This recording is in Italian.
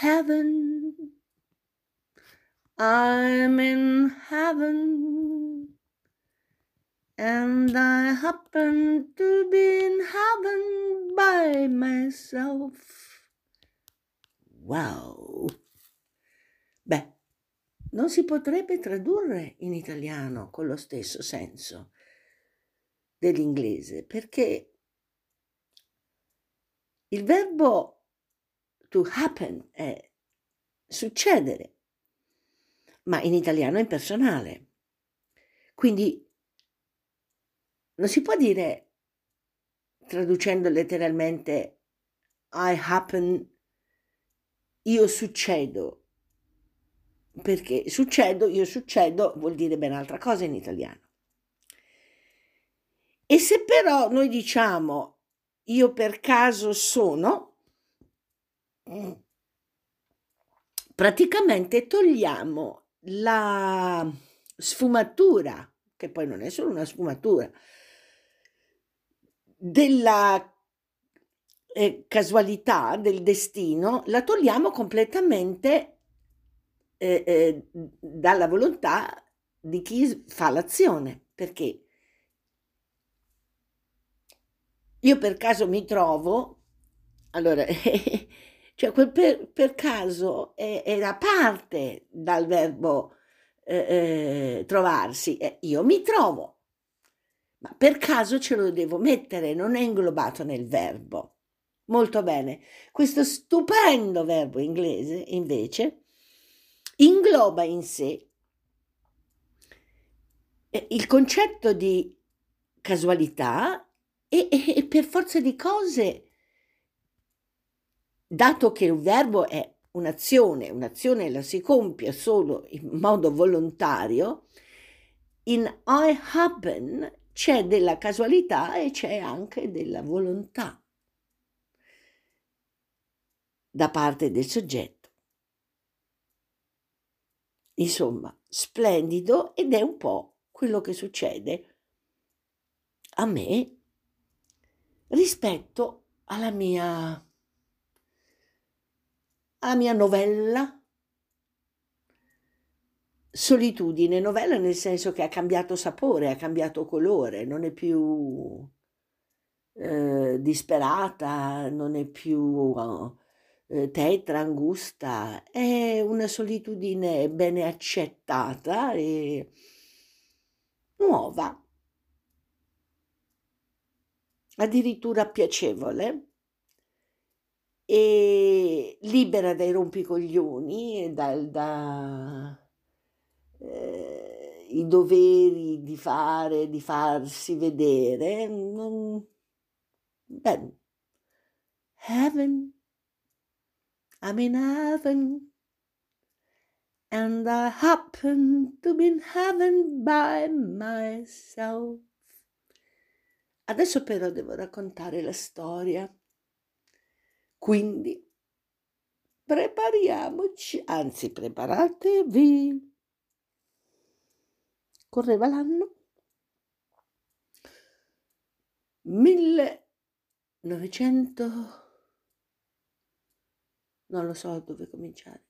heaven. I'm in heaven. And I happen to be in heaven by myself. Wow. Beh, non si potrebbe tradurre in italiano con lo stesso senso dell'inglese perché il verbo to happen è succedere, ma in italiano è impersonale. Quindi non si può dire, traducendo letteralmente, I happen, io succedo, perché succedo, io succedo vuol dire ben altra cosa in italiano. E se però noi diciamo io per caso sono, praticamente togliamo la sfumatura, che poi non è solo una sfumatura, della eh, casualità, del destino, la togliamo completamente eh, eh, dalla volontà di chi fa l'azione, perché io per caso mi trovo, allora, cioè quel per, per caso è, era parte dal verbo eh, eh, trovarsi, eh, io mi trovo, ma per caso ce lo devo mettere, non è inglobato nel verbo. Molto bene, questo stupendo verbo inglese invece ingloba in sé eh, il concetto di casualità e, e, e per forza di cose, dato che il verbo è un'azione, un'azione la si compie solo in modo volontario, in I happen c'è della casualità e c'è anche della volontà da parte del soggetto. Insomma, splendido ed è un po' quello che succede a me rispetto alla mia, alla mia novella. Solitudine, novella nel senso che ha cambiato sapore, ha cambiato colore, non è più eh, disperata, non è più eh, tetra, angusta, è una solitudine bene accettata e nuova. Addirittura piacevole. E libera dai rompicoglioni e dal, da, eh, doveri di fare, di farsi vedere. Non, beh, heaven, I'm in heaven, and I happen to be in heaven by myself. Adesso però devo raccontare la storia. Quindi prepariamoci, anzi preparatevi. Correva l'anno. 1900 non lo so dove cominciare